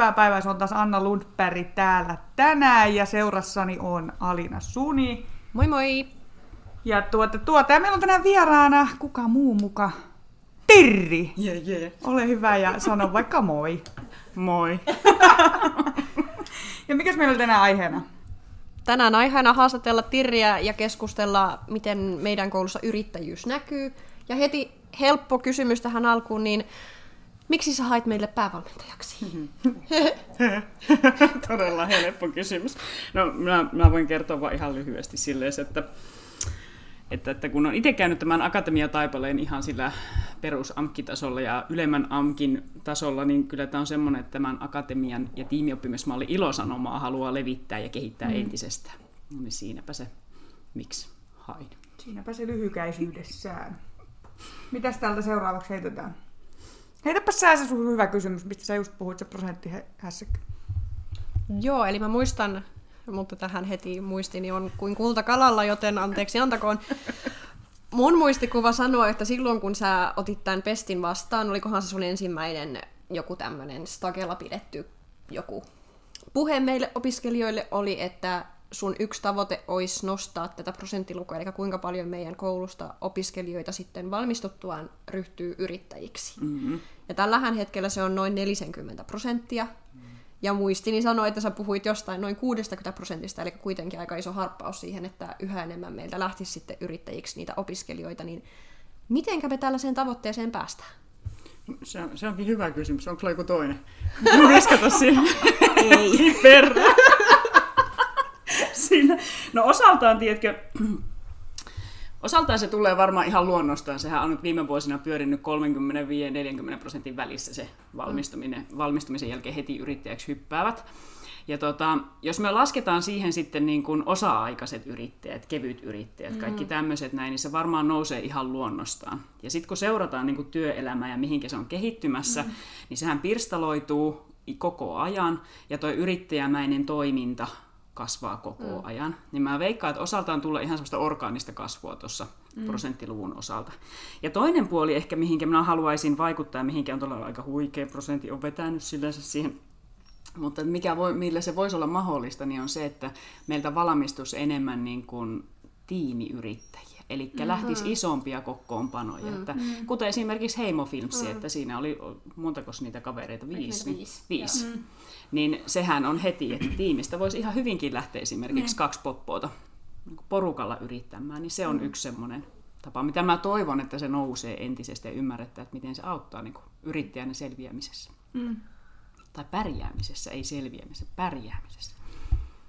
hyvää päivää. Se on taas Anna Lundberg täällä tänään ja seurassani on Alina Suni. Moi moi! Ja tuota, tuota, ja meillä on tänään vieraana kuka muu muka? Tirri! Yeah, yeah. Ole hyvä ja sano vaikka moi. Moi. ja mikäs meillä on tänään aiheena? Tänään aiheena haastatella Tirriä ja keskustella, miten meidän koulussa yrittäjyys näkyy. Ja heti helppo kysymys tähän alkuun, niin miksi sä hait meille päävalmentajaksi? Todella helppo kysymys. No, mä, mä voin kertoa vaan ihan lyhyesti silleen, että, että, että kun on itse käynyt tämän akatemiataipaleen ihan sillä perus tasolla ja ylemmän AMKin tasolla, niin kyllä tämä on semmoinen, että tämän akatemian ja tiimioppimismalli ilosanomaa haluaa levittää ja kehittää mm. entisestään. No niin siinäpä se, miksi hain. Siinäpä se lyhykäisyydessään. Mitäs täältä seuraavaksi heitetään? Heitäpä sä se sun hyvä kysymys, mistä sä just puhuit, se prosenttihässäkkä. Joo, eli mä muistan, mutta tähän heti muistini on kuin kultakalalla, joten anteeksi antakoon. Mun muistikuva sanoo, että silloin kun sä otit tämän pestin vastaan, olikohan se sun ensimmäinen joku tämmöinen stagella pidetty joku puhe meille opiskelijoille, oli, että sun yksi tavoite olisi nostaa tätä prosenttilukua, eli kuinka paljon meidän koulusta opiskelijoita sitten valmistuttuaan ryhtyy yrittäjiksi. Mm-hmm. Ja tällähän hetkellä se on noin 40 prosenttia. Mm-hmm. Ja muistini sanoi, että sä puhuit jostain noin 60 prosentista, eli kuitenkin aika iso harppaus siihen, että yhä enemmän meiltä lähtisi sitten yrittäjiksi niitä opiskelijoita, niin mitenkä me tällaiseen tavoitteeseen päästään? Se, on, se onkin hyvä kysymys. Onko joku toinen? Viskata siihen. Ei. Perra. No osaltaan, tiedätkö, Osaltaan se tulee varmaan ihan luonnostaan. Sehän on nyt viime vuosina pyörinyt 35-40 prosentin välissä se valmistuminen. Valmistumisen jälkeen heti yrittäjäksi hyppäävät. Ja tota, jos me lasketaan siihen sitten niin kuin osa-aikaiset yrittäjät, kevyt yrittäjät, kaikki mm. tämmöiset näin, niin se varmaan nousee ihan luonnostaan. Ja sitten kun seurataan niin kuin työelämää ja mihinkä se on kehittymässä, mm. niin sehän pirstaloituu koko ajan. Ja tuo yrittäjämäinen toiminta kasvaa koko mm. ajan, niin mä veikkaan, että osaltaan tulee ihan semmoista orgaanista kasvua tuossa mm. prosenttiluvun osalta. Ja toinen puoli ehkä, mihinkä minä haluaisin vaikuttaa, mihinkä on todella aika huikea prosentti, on vetänyt sillänsä siihen mutta mikä voi, millä se voisi olla mahdollista, niin on se, että meiltä valmistus enemmän niin kuin tiimiyrittäjiä. Eli mm-hmm. lähtisi isompia kokoonpanoja. Mm-hmm. Että, kuten esimerkiksi Heimofilmsi, mm-hmm. että siinä oli, montako niitä kavereita? Viisi. Niin, viisi. viisi. Mm-hmm niin sehän on heti, että tiimistä voisi ihan hyvinkin lähteä esimerkiksi mm. kaksi poppoota porukalla yrittämään, niin se on mm. yksi semmoinen tapa, mitä mä toivon, että se nousee entisestä ja ymmärretään, että miten se auttaa niin yrittäjän selviämisessä. Mm. Tai pärjäämisessä, ei selviämisessä, pärjäämisessä.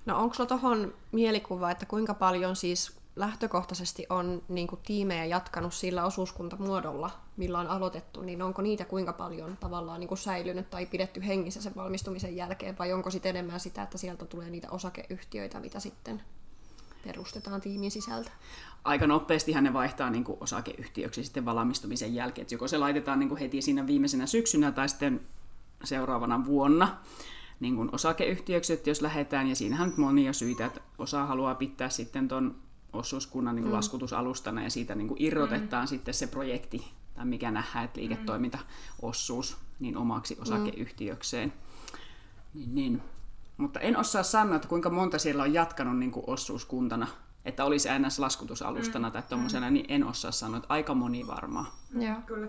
No onko sulla tuohon mielikuva, että kuinka paljon siis lähtökohtaisesti on niin kuin, tiimejä jatkanut sillä osuuskuntamuodolla, millä on aloitettu, niin onko niitä kuinka paljon tavallaan niin kuin säilynyt tai pidetty hengissä sen valmistumisen jälkeen, vai onko sitten enemmän sitä, että sieltä tulee niitä osakeyhtiöitä, mitä sitten perustetaan tiimin sisältä? Aika nopeasti ne vaihtaa niin kuin osakeyhtiöksi sitten valmistumisen jälkeen, että joko se laitetaan niin kuin heti siinä viimeisenä syksynä tai sitten seuraavana vuonna niin kuin osakeyhtiöksi, jos lähdetään, ja siinähän on monia syitä, että osa haluaa pitää sitten tuon osuuskunnan niin kuin mm. laskutusalustana ja siitä niin kuin irrotetaan mm. sitten se projekti tai mikä nähdään, että liiketoimintaosuus niin omaksi mm. osakeyhtiökseen. Niin, niin. Mutta en osaa sanoa, että kuinka monta siellä on jatkanut niin kuin osuuskuntana, että olisi ns. laskutusalustana mm. tai tuommoisena, mm. niin en osaa sanoa, että aika moni varmaan. Joo, kyllä.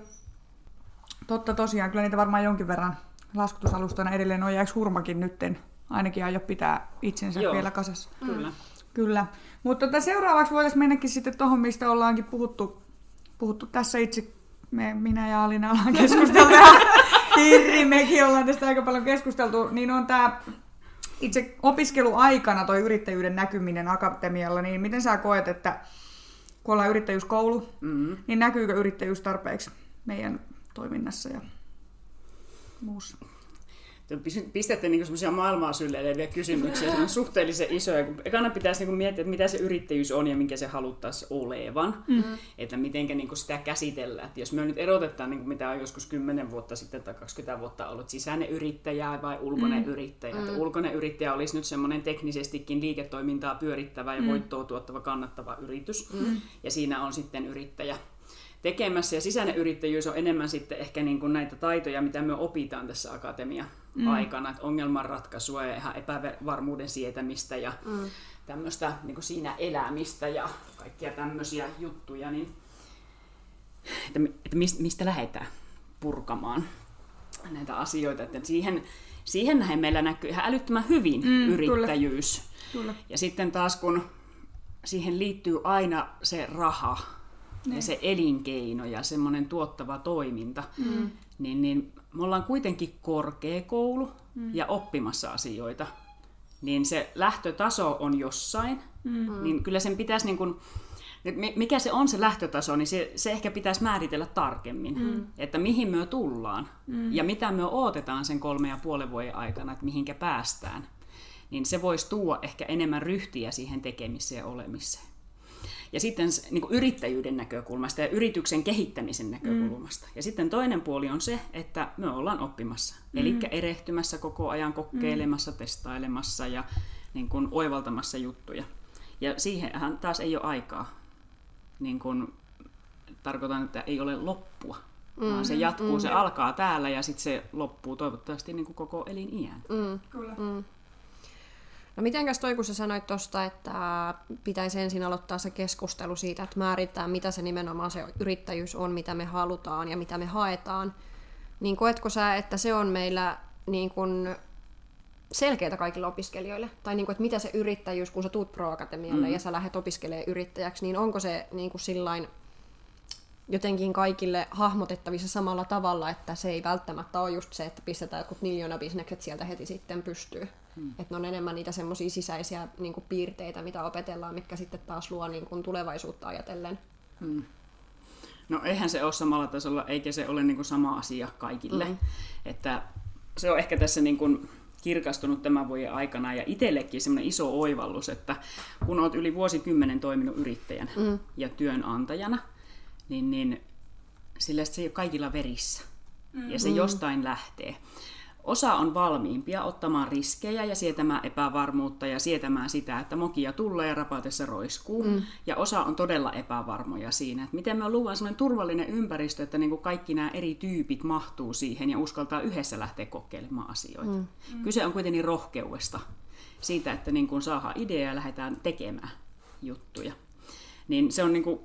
Totta tosiaan, kyllä niitä varmaan jonkin verran laskutusalustana edelleen on. Jääkö Hurmakin nytten ainakin aio pitää itsensä Joo, vielä kasassa? Kyllä. Kyllä. Mutta tota, seuraavaksi voitaisiin mennäkin sitten tuohon, mistä ollaankin puhuttu, puhuttu tässä itse, me, minä ja Alina ollaan keskusteltu, Hirri, mekin ollaan tästä aika paljon keskusteltu, niin on tämä itse opiskeluaikana toi yrittäjyyden näkyminen akatemialla, niin miten sä koet, että kun ollaan yrittäjyyskoulu, mm-hmm. niin näkyykö yrittäjyys tarpeeksi meidän toiminnassa ja muussa? Pistätte niin semmoisia maailmaa sylleileviä kysymyksiä, se on suhteellisen isoja. Ekana pitäisi niin miettiä, että mitä se yrittäjyys on ja minkä se haluttaisiin olevan, mm-hmm. että miten niin sitä käsitellään. Että jos me nyt erotetaan, niin mitä on joskus 10 vuotta sitten tai 20 vuotta ollut, sisäinen yrittäjä vai ulkoinen mm-hmm. yrittäjä. Että mm. ulkoinen yrittäjä olisi nyt semmoinen teknisestikin liiketoimintaa pyörittävä ja mm-hmm. voittoa tuottava kannattava yritys. Mm-hmm. Ja siinä on sitten yrittäjä tekemässä. Ja sisäinen yrittäjyys on enemmän sitten ehkä niin kuin näitä taitoja, mitä me opitaan tässä akatemia aikana. Että ongelmanratkaisua ja ihan epävarmuuden sietämistä ja mm. tämmöistä niin kuin siinä elämistä ja kaikkia tämmöisiä juttuja. Niin, että, että mistä lähdetään purkamaan näitä asioita. Että siihen, siihen nähen meillä näkyy ihan älyttömän hyvin mm, yrittäjyys. Kyllä. Kyllä. Ja sitten taas kun siihen liittyy aina se raha ne. ja niin. se elinkeino ja semmoinen tuottava toiminta, mm. niin, niin me ollaan kuitenkin korkeakoulu mm. ja oppimassa asioita. Niin se lähtötaso on jossain, mm. niin kyllä sen pitäisi niin kuin, mikä se on se lähtötaso, niin se, se ehkä pitäisi määritellä tarkemmin, mm. että mihin me tullaan mm. ja mitä me odotetaan sen kolme ja puolen vuoden aikana, että mihinkä päästään. Niin se voisi tuoda ehkä enemmän ryhtiä siihen tekemiseen ja olemiseen. Ja sitten niin kuin yrittäjyyden näkökulmasta ja yrityksen kehittämisen näkökulmasta. Mm. Ja sitten toinen puoli on se, että me ollaan oppimassa. Mm. Eli erehtymässä koko ajan, kokeilemassa, mm. testailemassa ja niin kuin oivaltamassa juttuja. Ja siihenhän taas ei ole aikaa niin kun, tarkoitan, että ei ole loppua. Mm, vaan se jatkuu, mm, se alkaa täällä ja sitten se loppuu toivottavasti niin kuin koko eliniän. Mm, Kyllä. Mm. No mitenkäs toi, kun sä sanoit tuosta, että pitäisi ensin aloittaa se keskustelu siitä, että määrittää, mitä se nimenomaan se yrittäjyys on, mitä me halutaan ja mitä me haetaan, niin koetko sä, että se on meillä niin kun selkeää kaikille opiskelijoille? Tai niin kuin, että mitä se yrittäjyys, kun sä tuut Pro-akatemialle mm. ja sä lähdet opiskelemaan yrittäjäksi, niin onko se niin kuin sillain jotenkin kaikille hahmotettavissa samalla tavalla, että se ei välttämättä ole just se, että pistetään jotkut bisnekset sieltä heti sitten pystyy. Hmm. Että ne on enemmän niitä semmoisia sisäisiä niin kuin piirteitä, mitä opetellaan, mitkä sitten taas luo niin kuin tulevaisuutta ajatellen. Hmm. No eihän se ole samalla tasolla, eikä se ole niin kuin sama asia kaikille. Hmm. Että se on ehkä tässä niin kuin kirkastunut tämän vuoden aikana ja itsellekin semmoinen iso oivallus, että kun olet yli vuosikymmenen toiminut yrittäjänä mm. ja työnantajana, niin, niin sillä se ei ole kaikilla verissä. Mm. Ja se mm. jostain lähtee. Osa on valmiimpia ottamaan riskejä ja sietämään epävarmuutta ja sietämään sitä, että mokia tulee ja rapatessa roiskuu. Mm. Ja osa on todella epävarmoja siinä, että miten me luodaan sellainen turvallinen ympäristö, että niin kuin kaikki nämä eri tyypit mahtuu siihen ja uskaltaa yhdessä lähteä kokeilemaan asioita. Mm. Mm. Kyse on kuitenkin rohkeudesta, siitä, että niin kuin saadaan idea ja lähdetään tekemään juttuja. Niin se on niin kuin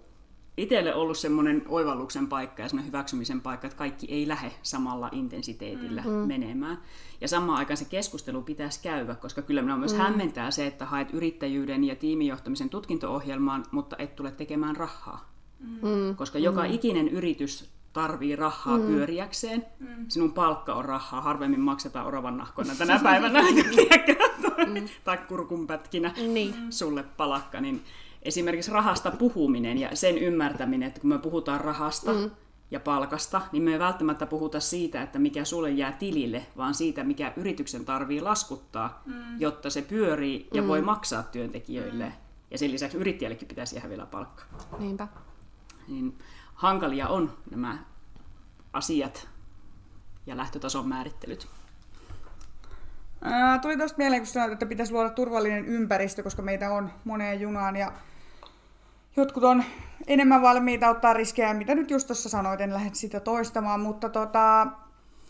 itselle ollut semmoinen oivalluksen paikka ja semmoinen hyväksymisen paikka, että kaikki ei lähde samalla intensiteetillä mm. menemään. Ja samaan aikaan se keskustelu pitäisi käydä, koska kyllä minua myös mm. hämmentää se, että haet yrittäjyyden ja tiimijohtamisen tutkinto-ohjelmaan, mutta et tule tekemään rahaa. Mm. Koska joka mm. ikinen yritys tarvii rahaa mm. pyöriäkseen. Mm. Sinun palkka on rahaa, harvemmin maksetaan oravan nahkoina tänä päivänä, mm. tai kurkunpätkinä niin. sulle palakka. Niin esimerkiksi rahasta puhuminen ja sen ymmärtäminen, että kun me puhutaan rahasta mm. ja palkasta, niin me ei välttämättä puhuta siitä, että mikä sulle jää tilille, vaan siitä, mikä yrityksen tarvii laskuttaa, mm. jotta se pyörii ja mm. voi maksaa työntekijöille. Mm. Ja sen lisäksi yrittäjällekin pitäisi jäädä vielä palkka. Niinpä. Niin hankalia on nämä asiat ja lähtötason määrittelyt. Ää, tuli tuosta mieleen, kun sanoit, että pitäisi luoda turvallinen ympäristö, koska meitä on moneen junaan ja jotkut on enemmän valmiita ottaa riskejä, mitä nyt just tuossa sanoit, en lähde sitä toistamaan, mutta tota,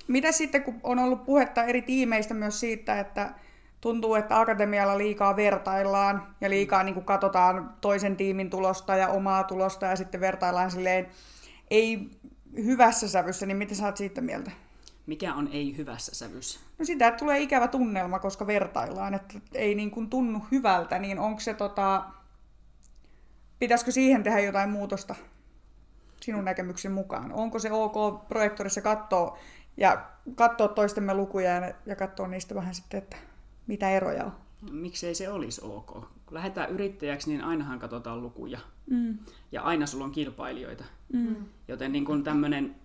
mitä sitten, kun on ollut puhetta eri tiimeistä myös siitä, että tuntuu, että akatemialla liikaa vertaillaan ja liikaa niin kuin katsotaan toisen tiimin tulosta ja omaa tulosta ja sitten vertaillaan silleen ei hyvässä sävyssä, niin mitä sä oot siitä mieltä? Mikä on ei hyvässä sävyssä? No sitä, että tulee ikävä tunnelma, koska vertaillaan, että ei niin kuin tunnu hyvältä, niin onko se tota, Pitäisikö siihen tehdä jotain muutosta sinun näkemyksen mukaan? Onko se ok projektorissa katsoa ja katsoa toistemme lukuja ja, ja katsoa niistä vähän sitten, että mitä eroja on? Miksei se olisi ok? Kun lähdetään yrittäjäksi, niin ainahan katsotaan lukuja. Mm. Ja aina sulla on kilpailijoita. Mm. Joten niin kuin tämmöinen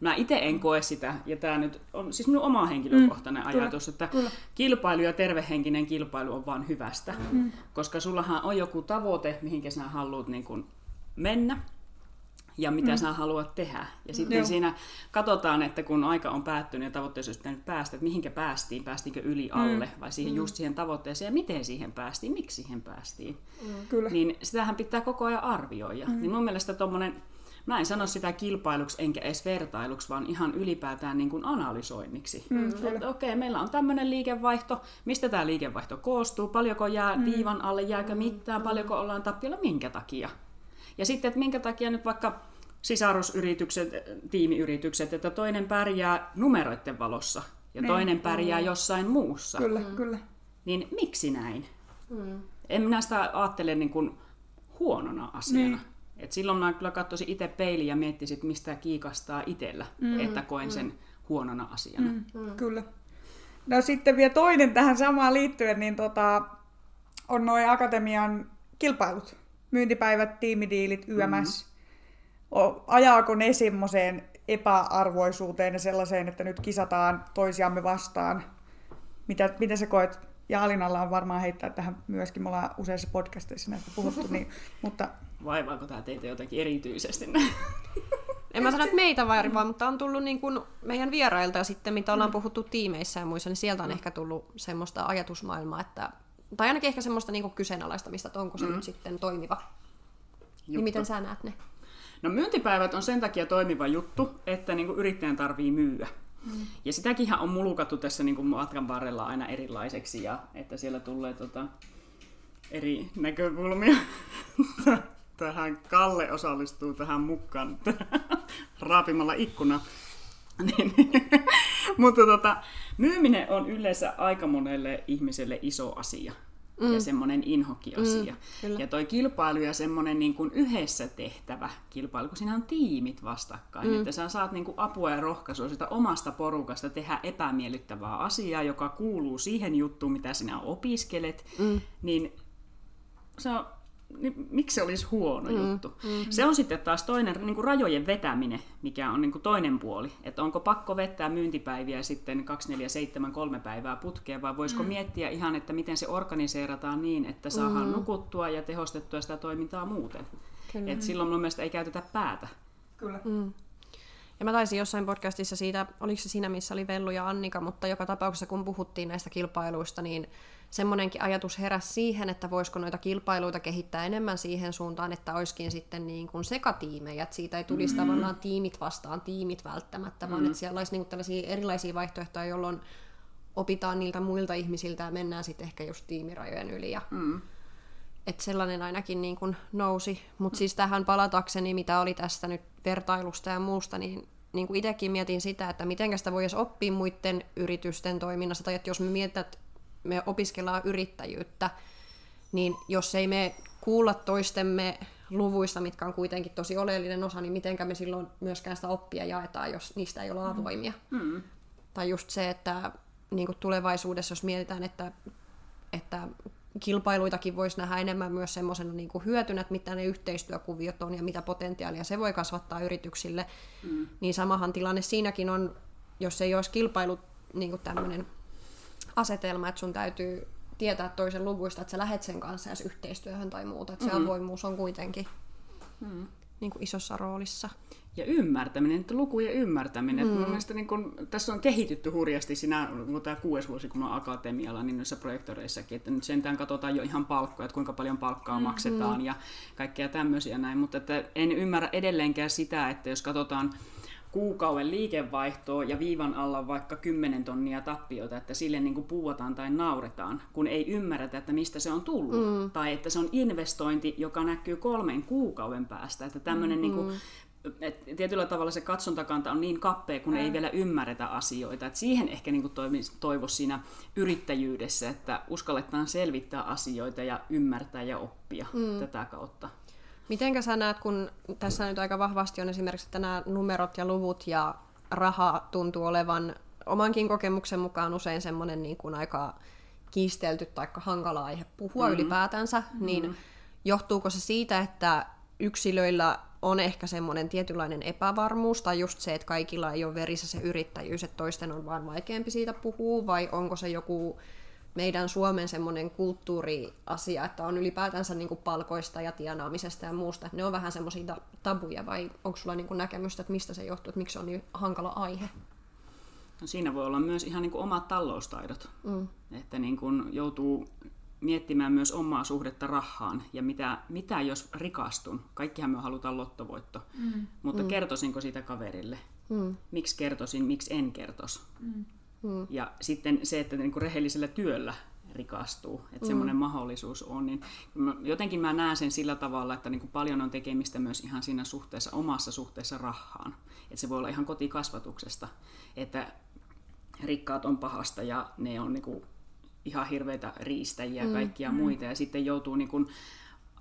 Mä itse en koe sitä, ja tämä nyt on siis minun oma henkilökohtainen mm, ajatus, kyllä, että kyllä. kilpailu ja tervehenkinen kilpailu on vaan hyvästä. Mm. Koska sullahan on joku tavoite, mihinkä sinä haluat niin kuin mennä, ja mitä mm. sä haluat tehdä. Ja sitten Joo. siinä katsotaan, että kun aika on päättynyt ja tavoitteeseen olisi pitänyt päästä, että mihinkä päästiin, päästiinkö yli mm. alle mm. vai siihen mm. just siihen tavoitteeseen ja miten siihen päästiin, miksi siihen päästiin. Mm. Kyllä. Niin sitähän pitää koko ajan arvioida. Mm. Niin mun mielestä tuommoinen mä en sano sitä kilpailuksi enkä edes vertailuksi, vaan ihan ylipäätään niin kuin analysoinniksi. Mm, okei, okay, meillä on tämmöinen liikevaihto, mistä tämä liikevaihto koostuu, paljonko jää mm. viivan alle, jääkö mitään, paljonko ollaan tappiolla, minkä takia. Ja sitten, että minkä takia nyt vaikka sisarusyritykset, tiimiyritykset, että toinen pärjää numeroiden valossa ja niin. toinen pärjää mm. jossain muussa. Kyllä, mm. kyllä. Niin miksi näin? Mm. En minä sitä ajattele niin kuin huonona asiana. Niin. Et silloin mä kyllä katsoisin itse peiliin ja miettisin, mistä kiikastaa itsellä, mm. että koen sen mm. huonona asiana. Mm. Mm. Kyllä. No sitten vielä toinen tähän samaan liittyen, niin tota, on noin akatemian kilpailut. Myyntipäivät, tiimidiilit, YMS. Mm-hmm. Ajaako ne semmoiseen epäarvoisuuteen ja sellaiseen, että nyt kisataan toisiamme vastaan? Mitä, mitä sä koet? Ja Alinalla on varmaan heittää tähän myöskin, me ollaan useissa podcasteissa näistä puhuttu, niin, mutta... Vaivaako tämä teitä jotenkin erityisesti? En mä sano, että meitä vaivaa, mutta on tullut niin kuin meidän vierailta ja sitten mitä ollaan puhuttu tiimeissä ja muissa, niin sieltä on mm. ehkä tullut semmoista ajatusmaailmaa, että, tai ainakin ehkä semmoista niin kyseenalaistamista, että onko se mm. nyt sitten toimiva. Juttu. Niin miten sä näet ne? No myyntipäivät on sen takia toimiva juttu, että niin kuin yrittäjän tarvii myyä. Mm. Ja sitäkin on mulukattu tässä niin kuin matkan varrella aina erilaiseksi, ja että siellä tulee tota, eri näkökulmia. tähän Kalle osallistuu tähän mukaan raapimalla ikkuna. niin, mutta tota, myyminen on yleensä aika monelle ihmiselle iso asia mm. ja semmoinen inhokiasia. Mm, ja toi kilpailu ja semmoinen niin kuin yhdessä tehtävä kilpailu, kun siinä on tiimit vastakkain, mm. että sä saat niin kuin apua ja rohkaisua sitä omasta porukasta tehdä epämiellyttävää asiaa, joka kuuluu siihen juttuun, mitä sinä opiskelet, mm. niin se on niin miksi se olisi huono mm, juttu? Mm-hmm. Se on sitten taas toinen niin kuin rajojen vetäminen, mikä on niin kuin toinen puoli. Että onko pakko vettää myyntipäiviä sitten 2, 4, 7, 3 päivää putkeen, vai voisiko mm. miettiä ihan, että miten se organiseerataan niin, että saadaan mm. nukuttua ja tehostettua sitä toimintaa muuten. Et silloin mun mielestä ei käytetä päätä. Kyllä. Mm. Ja mä taisin jossain podcastissa siitä, oliko se siinä, missä oli Vellu ja Annika, mutta joka tapauksessa kun puhuttiin näistä kilpailuista, niin semmoinenkin ajatus heräsi siihen, että voisiko noita kilpailuita kehittää enemmän siihen suuntaan, että olisikin sitten niin kuin sekatiimejä, että siitä ei tulisi mm-hmm. tavallaan tiimit vastaan tiimit välttämättä, mm-hmm. vaan että siellä olisi niin kuin tällaisia erilaisia vaihtoehtoja, jolloin opitaan niiltä muilta ihmisiltä ja mennään sitten ehkä just tiimirajojen yli. Ja mm. Että sellainen ainakin niin kuin nousi. Mutta siis tähän palatakseni, mitä oli tästä nyt vertailusta ja muusta, niin niin kuin itsekin mietin sitä, että miten sitä voisi oppia muiden yritysten toiminnassa, tai että jos me mietitään, että me opiskellaan yrittäjyyttä, niin jos ei me kuulla toistemme luvuista, mitkä on kuitenkin tosi oleellinen osa, niin mitenkä me silloin myöskään sitä oppia jaetaan, jos niistä ei ole mm. avoimia. Mm. Tai just se, että niin kuin tulevaisuudessa, jos mietitään, että, että kilpailuitakin voisi nähdä enemmän myös semmoisena niin hyötynä, että mitä ne yhteistyökuviot on ja mitä potentiaalia se voi kasvattaa yrityksille, mm. niin samahan tilanne siinäkin on, jos ei olisi kilpailu niin tämmöinen asetelma, että sun täytyy tietää toisen luvuista, että sä lähet sen kanssa edes yhteistyöhön tai muuta. Että mm. se avoimuus on kuitenkin mm. niin kuin isossa roolissa. Ja ymmärtäminen, että lukujen ymmärtäminen. Mm. Mun mielestä niin kun, tässä on kehitytty hurjasti siinä, kun tämä kuudes vuosi, kun on akatemialla, niin noissa projektoreissakin, että nyt sentään katsotaan jo ihan palkkoja, että kuinka paljon palkkaa mm-hmm. maksetaan ja kaikkea tämmöisiä näin. Mutta että en ymmärrä edelleenkään sitä, että jos katsotaan kuukauden liikevaihtoa ja viivan alla vaikka 10 tonnia tappiota, että sille niin kuin puuataan tai nauretaan, kun ei ymmärretä, että mistä se on tullut. Mm. Tai että se on investointi, joka näkyy kolmen kuukauden päästä. Että tämmöinen mm-hmm. niin kuin, et tietyllä tavalla se katsontakanta on niin kappea, kun mm. ei vielä ymmärretä asioita. Et siihen ehkä niin toivoisi siinä yrittäjyydessä, että uskalletaan selvittää asioita ja ymmärtää ja oppia mm. tätä kautta. Mitenkä sä näet, kun tässä nyt aika vahvasti on esimerkiksi, että nämä numerot ja luvut ja raha tuntuu olevan omankin kokemuksen mukaan usein semmoinen niin kuin aika kiistelty tai hankala aihe puhua mm-hmm. ylipäätänsä, niin mm-hmm. johtuuko se siitä, että yksilöillä on ehkä semmoinen tietynlainen epävarmuus, tai just se, että kaikilla ei ole verissä se yrittäjyys, että toisten on vaan vaikeampi siitä puhua, vai onko se joku meidän Suomen semmoinen kulttuuriasia, että on ylipäätänsä niin kuin palkoista ja tienaamisesta ja muusta, että ne on vähän semmoisia tabuja, vai onko sulla niin kuin näkemystä, että mistä se johtuu, että miksi se on niin hankala aihe? No siinä voi olla myös ihan niin kuin omat taloustaidot, mm. että niin kuin joutuu miettimään myös omaa suhdetta rahaan ja mitä, mitä jos rikastun. Kaikkihan me halutaan lottovoitto, mm. mutta mm. kertoisinko sitä kaverille? Mm. Miksi kertoisin, miksi en kertos? Mm. Mm. Ja sitten se, että niin kuin rehellisellä työllä rikastuu, että mm. semmoinen mahdollisuus on, niin jotenkin mä näen sen sillä tavalla, että niin kuin paljon on tekemistä myös ihan siinä suhteessa, omassa suhteessa rahaan. Että se voi olla ihan kotikasvatuksesta, että rikkaat on pahasta ja ne on niin kuin ihan hirveitä riistäjiä ja mm. kaikkia mm. muita, ja sitten joutuu niin kuin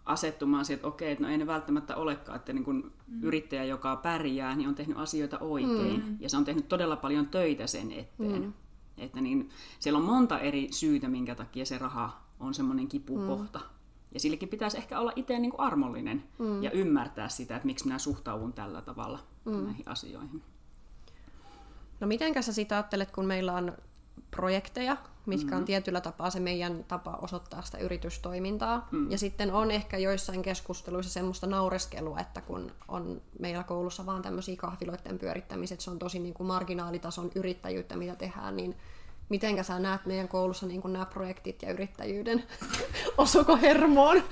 asettumaan siihen, että okei, että no ei ne välttämättä olekaan, että niin kun mm. yrittäjä, joka pärjää, niin on tehnyt asioita oikein, mm. ja se on tehnyt todella paljon töitä sen eteen. Mm. Että niin, siellä on monta eri syytä, minkä takia se raha on semmoinen kipukohta. Mm. Ja sillekin pitäisi ehkä olla itse niin kuin armollinen mm. ja ymmärtää sitä, että miksi minä suhtaudun tällä tavalla mm. näihin asioihin. No mitenkä sä sitä ajattelet, kun meillä on projekteja, mitkä mm-hmm. on tietyllä tapaa se meidän tapa osoittaa sitä yritystoimintaa. Mm. Ja sitten on ehkä joissain keskusteluissa semmoista naureskelua, että kun on meillä koulussa vaan tämmöisiä kahviloiden pyörittämiset, se on tosi niin kuin marginaalitason yrittäjyyttä, mitä tehdään, niin mitenkä sä näet meidän koulussa niin kuin nämä projektit ja yrittäjyyden? Osuko hermoon?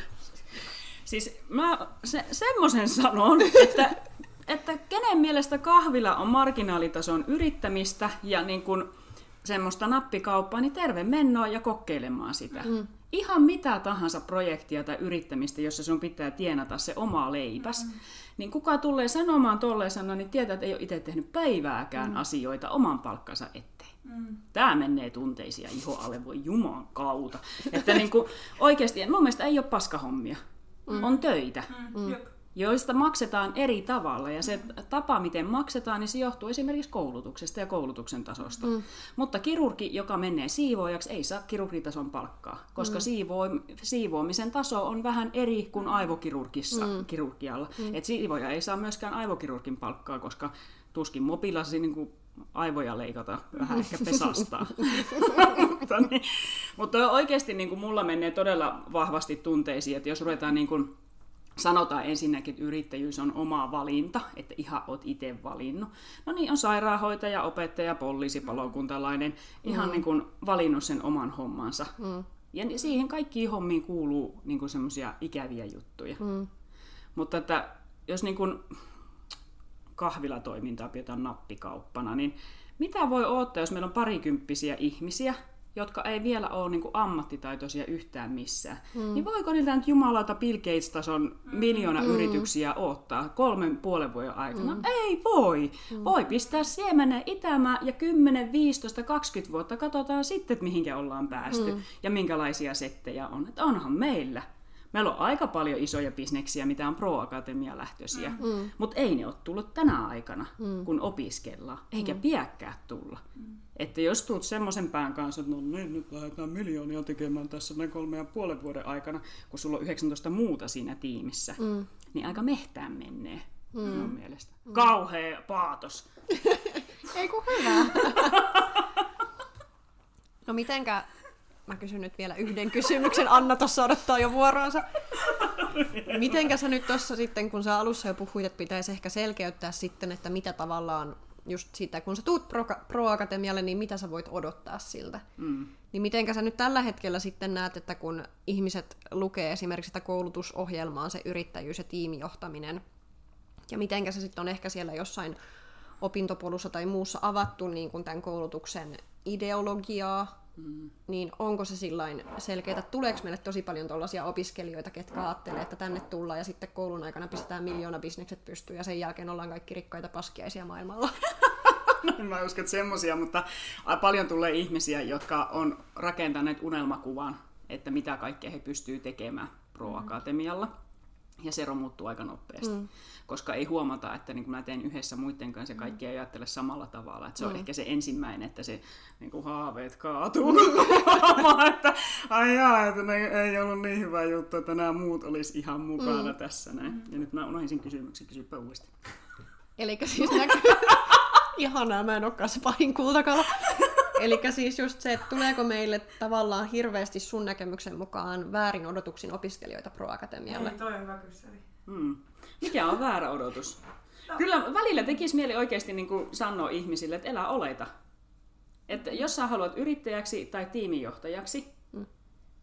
Siis mä se, semmoisen sanon, että, että kenen mielestä kahvila on marginaalitason yrittämistä ja niin kuin, semmoista nappikauppaa, niin terve mennoa ja kokeilemaan sitä. Mm. Ihan mitä tahansa projektia tai yrittämistä, jossa sun pitää tienata se oma leipäs. Mm. Niin kuka tulee sanomaan tolleen sanoa, niin tietää, että ei ole itse tehnyt päivääkään mm. asioita oman palkkansa eteen. Mm. Tämä menee tunteisia ihoalle, voi juman kautta. Että niin kuin, oikeasti, mun mielestä ei ole paskahommia. Mm. On töitä. Mm. Mm joista maksetaan eri tavalla. Ja se tapa, miten maksetaan, niin se johtuu esimerkiksi koulutuksesta ja koulutuksen tasosta. Mm. Mutta kirurgi, joka menee siivoojaksi, ei saa kirurgitason palkkaa, koska mm. siivoo, siivoamisen taso on vähän eri kuin aivokirurgissa mm. kirurgialla. Mm. Et siivoja ei saa myöskään aivokirurgin palkkaa, koska tuskin mopilasi niin kuin aivoja leikata, vähän ehkä pesastaa. mutta, niin, mutta oikeasti niin kuin mulla menee todella vahvasti tunteisiin, että jos ruvetaan niin kuin, sanotaan ensinnäkin, että yrittäjyys on oma valinta, että ihan oot itse valinnut. No niin, on sairaanhoitaja, opettaja, poliisi, palokuntalainen, ihan mm. niin kuin valinnut sen oman hommansa. Mm. Ja siihen kaikkiin hommiin kuuluu niin semmoisia ikäviä juttuja. Mm. Mutta että jos niin kuin kahvilatoimintaa pidetään nappikauppana, niin mitä voi odottaa, jos meillä on parikymppisiä ihmisiä, jotka ei vielä ole niin kuin ammattitaitoisia yhtään missään, mm. niin voiko niitä nyt jumalata Bill Gates-tason miljoona mm. yrityksiä ottaa kolmen puolen vuoden aikana? Mm. Ei voi! Mm. Voi pistää siemenen itämään ja 10, 15, 20 vuotta katsotaan sitten, että mihinkä ollaan päästy mm. ja minkälaisia settejä on. Että onhan meillä. Meillä on aika paljon isoja bisneksiä, mitä on Pro-Akatemia lähtöisiä, mm. mm. mutta ei ne ole tullut tänä aikana, mm. kun opiskellaan, eikä mm. piäkkää tulla. Mm. Että jos tulet semmoisen pään kanssa, että no niin, nyt lähdetään miljoonia tekemään tässä näin kolme ja puolen vuoden aikana, kun sulla on 19 muuta siinä tiimissä, mm. niin aika mehtään menee mm. mun mielestä. Mm. Kauhea paatos. Ei kun hyvä. no mitenkä, mä kysyn nyt vielä yhden kysymyksen, Anna tuossa odottaa jo vuoroansa. Mitenkä sä nyt tuossa sitten, kun sä alussa jo puhuit, että pitäisi ehkä selkeyttää sitten, että mitä tavallaan just sitä, kun sä tuut Pro, Pro-akatemialle, niin mitä sä voit odottaa siltä. Mm. Niin mitenkä sä nyt tällä hetkellä sitten näet, että kun ihmiset lukee esimerkiksi sitä koulutusohjelmaa, se yrittäjyys ja tiimijohtaminen, ja mitenkä se sitten on ehkä siellä jossain opintopolussa tai muussa avattu niin kuin tämän koulutuksen ideologiaa, Mm. Niin onko se sillain selkeää, että tuleeko meille tosi paljon tuollaisia opiskelijoita, ketkä ajattelee, että tänne tullaan ja sitten koulun aikana pistetään miljoona bisnekset pystyyn ja sen jälkeen ollaan kaikki rikkaita paskiaisia maailmalla? mä uskon, että semmosia, mutta paljon tulee ihmisiä, jotka on rakentaneet unelmakuvan, että mitä kaikkea he pystyy tekemään Pro-akatemialla. Ja se romuttuu aika nopeasti, mm. koska ei huomata, että niin kun mä teen yhdessä muiden kanssa ja kaikki ei ajattele samalla tavalla. Että se on mm. ehkä se ensimmäinen, että se niin kuin haaveet kaatuu. että ai jaa, että ne ei ollut niin hyvä juttu, että nämä muut olisi ihan mukana mm. tässä näin. Mm. Ja nyt mä unohdin kysymyksen, kysypä uudestaan. Eli siis näkyy... Ihanaa, mä en olekaan se pahin kultakala. Eli siis just se, että tuleeko meille tavallaan hirveästi sun näkemyksen mukaan väärin odotuksin opiskelijoita Pro-akatemialle? Ei, toi on hyvä kysymys. Hmm. Mikä on väärä odotus? No. Kyllä välillä tekisi mieli oikeasti niin kuin sanoa ihmisille, että elä oleta. Että jos sä haluat yrittäjäksi tai tiimijohtajaksi, hmm.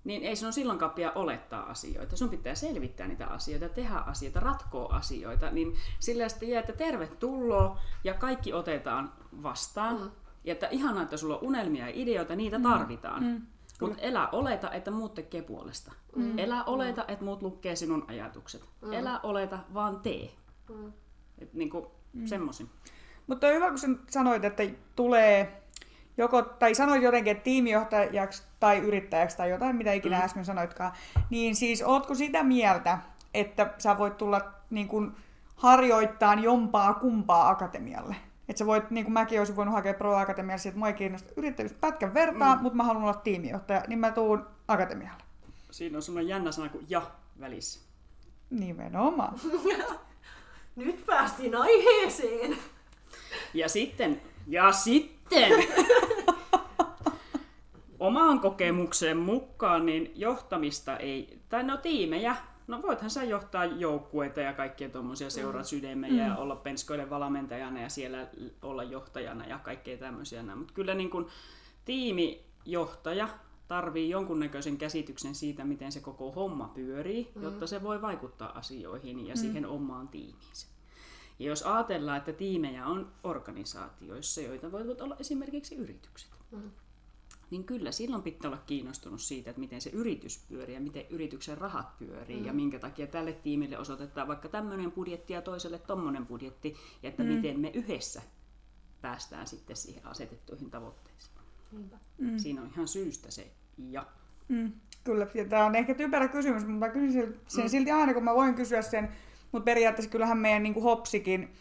niin ei sinun silloinkaan pidä olettaa asioita. Sun pitää selvittää niitä asioita, tehdä asioita, ratkoa asioita. Niin sillä sitten jää, että tervetuloa ja kaikki otetaan vastaan. Mm. Ja että ihanaa, että sulla on unelmia ja ideoita, niitä mm. tarvitaan. Mm. Mutta elä oleta, että muut tekee puolesta. Mm. Elä oleta, että muut lukee sinun ajatukset. Mm. Elä oleta, vaan tee. Mm. Et niinku, mm. semmosin. Mutta on hyvä, kun sanoit, että tulee joko, tai sanoit jotenkin, että tiimijohtajaksi tai yrittäjäksi tai jotain, mitä ikinä mm. äsken sanoitkaan, niin siis ootko sitä mieltä, että sä voit tulla niin kuin, harjoittaa jompaa kumpaa akatemialle? Että sä voit, niin kuin mäkin olisin voinut hakea Pro Akatemialle, että mua ei kiinnosta yrittäjyys pätkän vertaa, mm. mutta mä haluan olla tiimijohtaja, niin mä tuun akatemialle. Siinä on semmoinen jännä sana kuin ja välissä. Nimenomaan. Nyt päästiin aiheeseen. Ja sitten, ja sitten, omaan kokemukseen mukaan, niin johtamista ei, tai no tiimejä, no voithan sä johtaa joukkueita ja kaikkia tuommoisia seuraa sydämejä mm. ja olla penskoiden valmentajana ja siellä olla johtajana ja kaikkea tämmöisiä. Mutta kyllä niin kun, tiimijohtaja tarvii jonkunnäköisen käsityksen siitä, miten se koko homma pyörii, mm. jotta se voi vaikuttaa asioihin ja mm. siihen omaan tiimiinsä. Ja jos ajatellaan, että tiimejä on organisaatioissa, joita voivat olla esimerkiksi yritykset, mm. Niin kyllä silloin pitää olla kiinnostunut siitä, että miten se yritys pyörii ja miten yrityksen rahat pyörii mm. ja minkä takia tälle tiimille osoitetaan vaikka tämmöinen budjetti ja toiselle tommonen budjetti ja että mm. miten me yhdessä päästään sitten siihen asetettuihin tavoitteisiin. Mm. Siinä on ihan syystä se ja. Mm. Kyllä, tämä on ehkä typerä kysymys, mutta mä kysyn sen mm. silti aina, kun mä voin kysyä sen, mutta periaatteessa kyllähän meidän niin kuin hopsikin,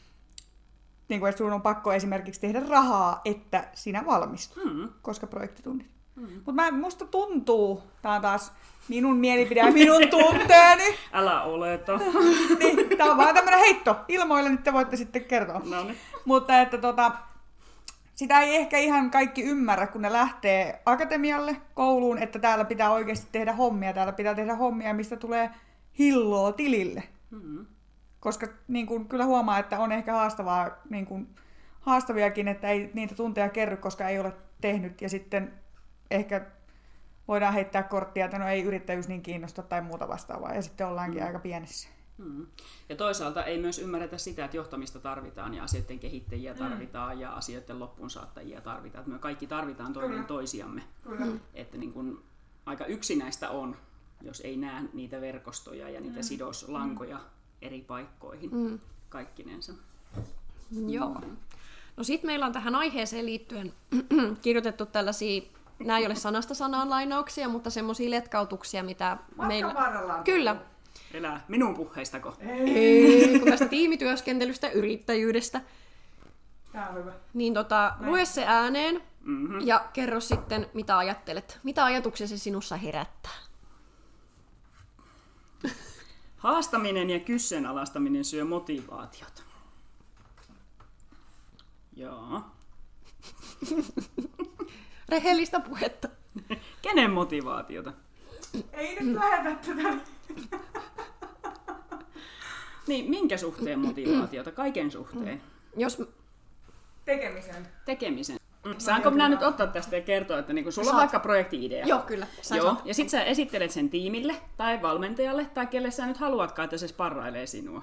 niin kuin, että sun on pakko esimerkiksi tehdä rahaa, että sinä valmistut, mm. koska projektitunnit. Mm. Mutta musta tuntuu, tämä on taas minun mielipide ja minun tunteeni. Älä oleta. niin, tämä on vaan tämmöinen heitto. Ilmoille nyt te voitte sitten kertoa. No niin. Mutta että tota, sitä ei ehkä ihan kaikki ymmärrä, kun ne lähtee akatemialle, kouluun, että täällä pitää oikeasti tehdä hommia. Täällä pitää tehdä hommia, mistä tulee hilloa tilille. Mm. Koska niin kuin, kyllä huomaa, että on ehkä haastavaa, niin kuin, haastaviakin, että ei niitä tunteja kerry, koska ei ole tehnyt. Ja sitten ehkä voidaan heittää korttia, että no ei yrittäjyys niin kiinnosta tai muuta vastaavaa. Ja sitten ollaankin mm. aika pienessä. Mm. Ja toisaalta ei myös ymmärretä sitä, että johtamista tarvitaan ja asioiden kehittäjiä mm. tarvitaan mm. ja asioiden loppuun saattajia tarvitaan. Että me kaikki tarvitaan toinen Kyllä. toisiamme. Kyllä. Että niin kun aika yksinäistä on, jos ei näe niitä verkostoja ja niitä mm. sidoslankoja mm. Eri paikkoihin mm. kaikkinensa. Joo. No sitten meillä on tähän aiheeseen liittyen kirjoitettu tällaisia nämä ei ole sanasta sanaan lainauksia, mutta semmoisia letkautuksia, mitä Matka meillä... Kyllä, Elää minun puheistako? Ei, kun tästä tiimityöskentelystä, yrittäjyydestä. Tämä on hyvä. Niin tota, lue se ääneen mm-hmm. ja kerro sitten, mitä ajattelet. Mitä ajatuksia se sinussa herättää? Haastaminen ja kyseenalaistaminen syö motivaatiota. Joo. Rehellistä puhetta. Kenen motivaatiota? Ei nyt lähetä tätä. Niin, minkä suhteen motivaatiota? Kaiken suhteen. Jos... Tekemisen. Tekemisen. Mm. Saanko minä nyt ottaa tästä ja kertoa, että niinku, sulla Saat. on vaikka projekti-idea. Joo, kyllä. Joo. Ja sitten sä esittelet sen tiimille tai valmentajalle tai kelle sä nyt haluatkaan, että se sparrailee sinua.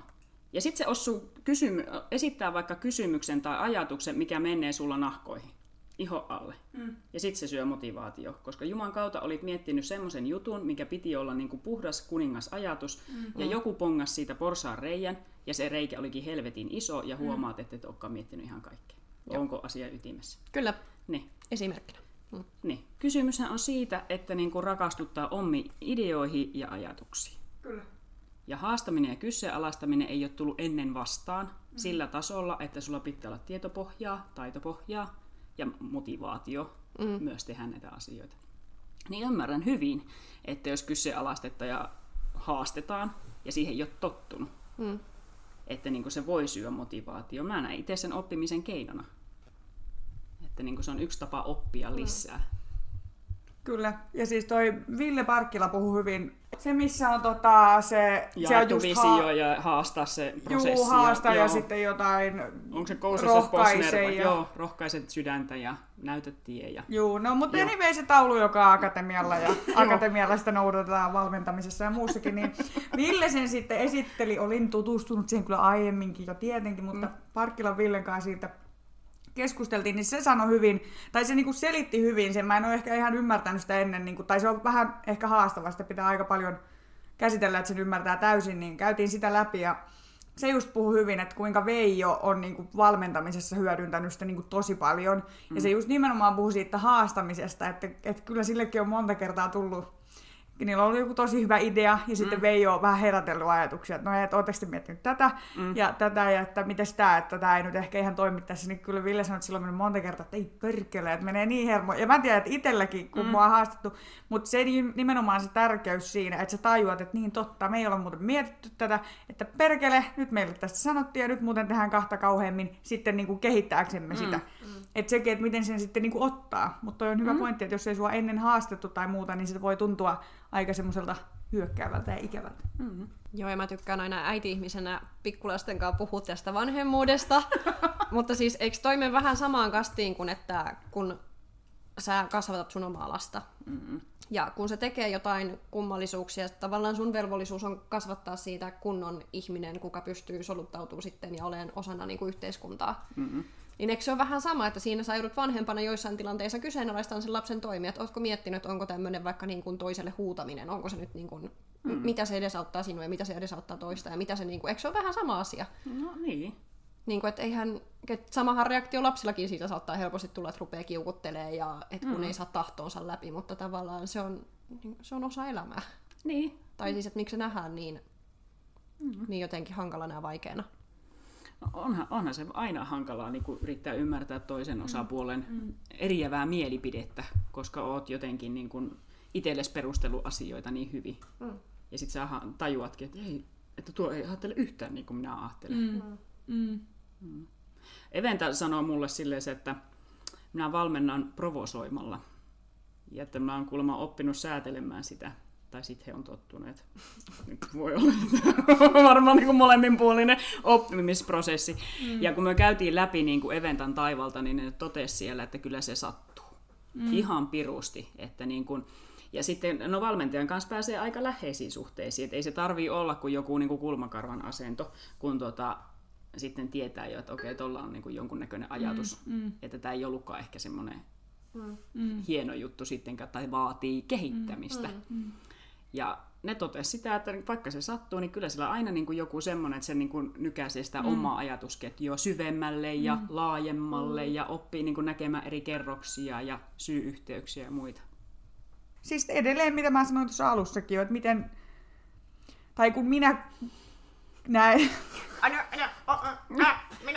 Ja sitten se osuu kysymy- esittää vaikka kysymyksen tai ajatuksen, mikä menee sulla nahkoihin iho alle. Mm. Ja sitten se syö motivaatio, koska Juman kautta olit miettinyt semmoisen jutun, mikä piti olla niin kuin puhdas kuningas ajatus, mm. ja joku pongas siitä porsaan reijän, ja se reikä olikin helvetin iso, ja mm. huomaat, mm. että et olekaan miettinyt ihan kaikkea. Joo. Onko asia ytimessä? Kyllä, niin. esimerkkinä. Mm. Niin. Kysymyshän on siitä, että niin kuin rakastuttaa omiin ideoihin ja ajatuksiin. Kyllä. Ja haastaminen ja kyseenalaistaminen ei ole tullut ennen vastaan mm. sillä tasolla, että sulla pitää olla tietopohjaa, taitopohjaa, ja motivaatio mm. myös tehdä näitä asioita. Niin ymmärrän hyvin, että jos kyseenalaistetta ja haastetaan ja siihen ei ole tottunut, mm. että niin se voi syödä motivaatio. Mä näen itse sen oppimisen keinona. Että niin se on yksi tapa oppia mm. lisää. Kyllä. Ja siis toi Ville Parkkila puhuu hyvin. Se, missä on tota, se... se on Jaettu just visio ja haastaa se prosessi. Juu, haastaa ja, joo. sitten jotain Onko se Posner? ja- Joo, rohkaiset sydäntä ja näytät tie. Ja... Juu, no mutta Joo. anyway se taulu, joka on akatemialla ja akatemialla sitä noudatetaan valmentamisessa ja muussakin, niin Ville sen sitten esitteli, olin tutustunut siihen kyllä aiemminkin jo tietenkin, mutta mm. Parkkilan Villen kanssa siitä keskusteltiin, niin se sanoi hyvin, tai se niinku selitti hyvin sen, mä en ole ehkä ihan ymmärtänyt sitä ennen, niinku, tai se on vähän ehkä haastavaa, sitä pitää aika paljon käsitellä, että sen ymmärtää täysin, niin käytiin sitä läpi ja se just puhuu hyvin, että kuinka Veijo on niinku valmentamisessa hyödyntänyt sitä niinku tosi paljon. Mm. Ja se just nimenomaan puhuu siitä haastamisesta, että, että kyllä sillekin on monta kertaa tullut niillä oli joku tosi hyvä idea, ja sitten Veijo on vähän herätellyt ajatuksia, että no, että ootteko te miettinyt tätä mm. ja tätä, ja että miten tämä, että tämä ei nyt ehkä ihan toimi tässä, niin kyllä Ville sanoi, että silloin mennyt monta kertaa, että ei perkele, että menee niin hermo. Ja mä tiedän, että itselläkin, kun mm. mua on haastettu, mutta se nimenomaan se tärkeys siinä, että sä tajuat, että niin totta, me ei olla muuten mietitty tätä, että perkele, nyt meille tästä sanottiin, ja nyt muuten tehdään kahta kauheammin sitten niin kuin kehittääksemme mm. sitä. Mm. Että sekin, että miten sen sitten niin kuin ottaa. Mutta on hyvä mm. pointti, että jos ei sua ennen haastettu tai muuta, niin se voi tuntua aika semmoiselta hyökkäävältä ja ikävältä. Mm. Joo, ja mä tykkään aina äiti-ihmisenä pikkulasten kanssa puhua tästä vanhemmuudesta. Mutta siis eikö toimen vähän samaan kastiin kuin, että kun sä kasvatat sun omaa lasta. Mm. Ja kun se tekee jotain kummallisuuksia, tavallaan sun velvollisuus on kasvattaa siitä kunnon ihminen, kuka pystyy soluttautumaan sitten ja olemaan osana niin kuin yhteiskuntaa. Mm. Niin eikö se ole vähän sama, että siinä sä joudut vanhempana joissain tilanteissa kyseenalaistamaan sen lapsen toimia, että ootko miettinyt, onko tämmöinen vaikka niin kuin toiselle huutaminen, onko se nyt niin kuin, mm. mitä se edesauttaa sinua ja mitä se edesauttaa toista ja mitä se niin kuin, eikö se ole vähän sama asia? No niin. Niin kuin, että eihän, että samahan reaktio lapsillakin siitä saattaa helposti tulla, että rupeaa kiukuttelee ja että kun mm. ei saa tahtoonsa läpi, mutta tavallaan se on, niin se on osa elämää. Niin. Tai siis, että miksi se nähdään niin, mm. niin jotenkin hankalana ja vaikeana. No onhan, onhan se aina hankalaa niin yrittää ymmärtää toisen osapuolen mm. eriävää mielipidettä, koska oot jotenkin niin kuin itsellesi perustellut asioita niin hyvin. Mm. Ja sit sä tajuatkin, että, ei, että tuo ei ajattele yhtään niin kuin minä ajattelen. Mm. Mm. Eventa sanoo mulle silleen, se, että minä valmennan provosoimalla. Ja että mä oon kuulemma oppinut säätelemään sitä. Tai sitten he on tottuneet. Nyt voi olla varmaan niin kuin molemminpuolinen oppimisprosessi. Mm. Ja kun me käytiin läpi niin kuin Eventan taivalta, niin ne totesi siellä, että kyllä se sattuu. Mm. Ihan pirusti. Että niin kuin, ja sitten no valmentajan kanssa pääsee aika läheisiin suhteisiin. Että ei se tarvii olla kuin joku niin kuin kulmakarvan asento, kun tota, sitten tietää jo, että okei, tuolla on niin kuin jonkunnäköinen ajatus. Mm, mm. Että tämä ei ollutkaan ehkä semmoinen mm. hieno juttu sittenkään, tai vaatii kehittämistä. Mm, mm. Ja ne totesi sitä, että vaikka se sattuu, niin kyllä sillä aina niin kuin joku semmoinen, että se niin kuin nykäisee sitä mm. omaa ajatusketjua syvemmälle ja mm. laajemmalle mm. ja oppii niin kuin näkemään eri kerroksia ja syy-yhteyksiä ja muita. Siis edelleen, mitä mä sanoin tuossa alussakin että miten, tai kun minä näin,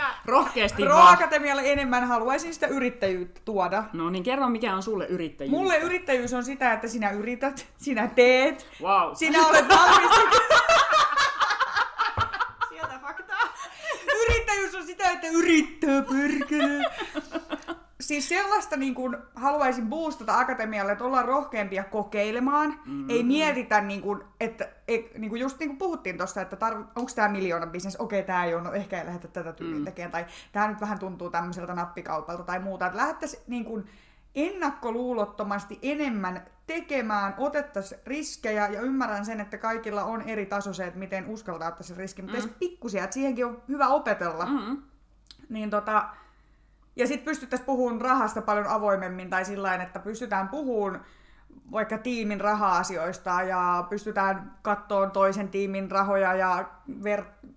minä. Rohkeasti Pro vaan. Akatemialle enemmän haluaisin sitä yrittäjyyttä tuoda. No niin kerro, mikä on sulle yrittäjyys. Mulle yrittäjyys on sitä, että sinä yrität, sinä teet, Wow. sinä olet valmis. Sieltä faktaa. Yrittäjyys on sitä, että yrittää perkele. Siis sellaista niin kuin haluaisin boostata akatemialle, että ollaan rohkeampia kokeilemaan. Mm. Ei mietitä, niin kuin, että ei, niin kuin just niin kuin puhuttiin tuosta, että tarv- onko tämä miljoona bisnes, okei tämä ei ole, no ehkä ei lähdetä tätä tyyliin mm. tekemään, tai tämä nyt vähän tuntuu tämmöiseltä nappikaupalta tai muuta. Että lähdettäisiin niin kuin ennakkoluulottomasti enemmän tekemään, otettaisiin riskejä ja ymmärrän sen, että kaikilla on eri taso se, että miten uskaltaa ottaa se riski, mutta mm. pikkusia, että siihenkin on hyvä opetella. Mm. Niin tota, ja sitten pystyttäisiin puhumaan rahasta paljon avoimemmin tai sillä että pystytään puhumaan vaikka tiimin raha-asioista ja pystytään kattoon toisen tiimin rahoja ja ver-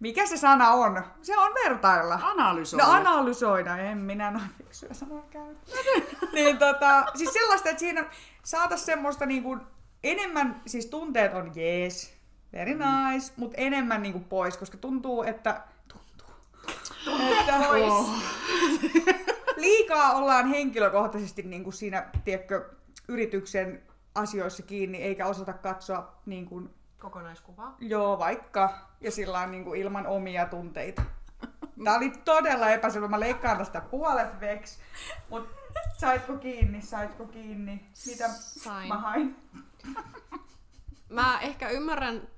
mikä se sana on? Se on vertailla. Analysoida. No analysoida, en minä noin fiksuja sanoja käy. niin tota, siis sellaista, että siinä saataisiin semmoista niinku enemmän, siis tunteet on jees, very nice, mutta enemmän niinku pois, koska tuntuu, että tuntuu. Että, Oh. Liikaa ollaan henkilökohtaisesti niinku siinä, tiedätkö, yrityksen asioissa kiinni, eikä osata katsoa niin kuin, Kokonaiskuvaa. joo, vaikka, ja sillä niin kuin ilman omia tunteita. Tämä oli todella epäselvä. Mä leikkaan tästä puolet veks. Mutta Saitko kiinni, saitko kiinni? Mitä Sain. mä hain? Mä ehkä ymmärrän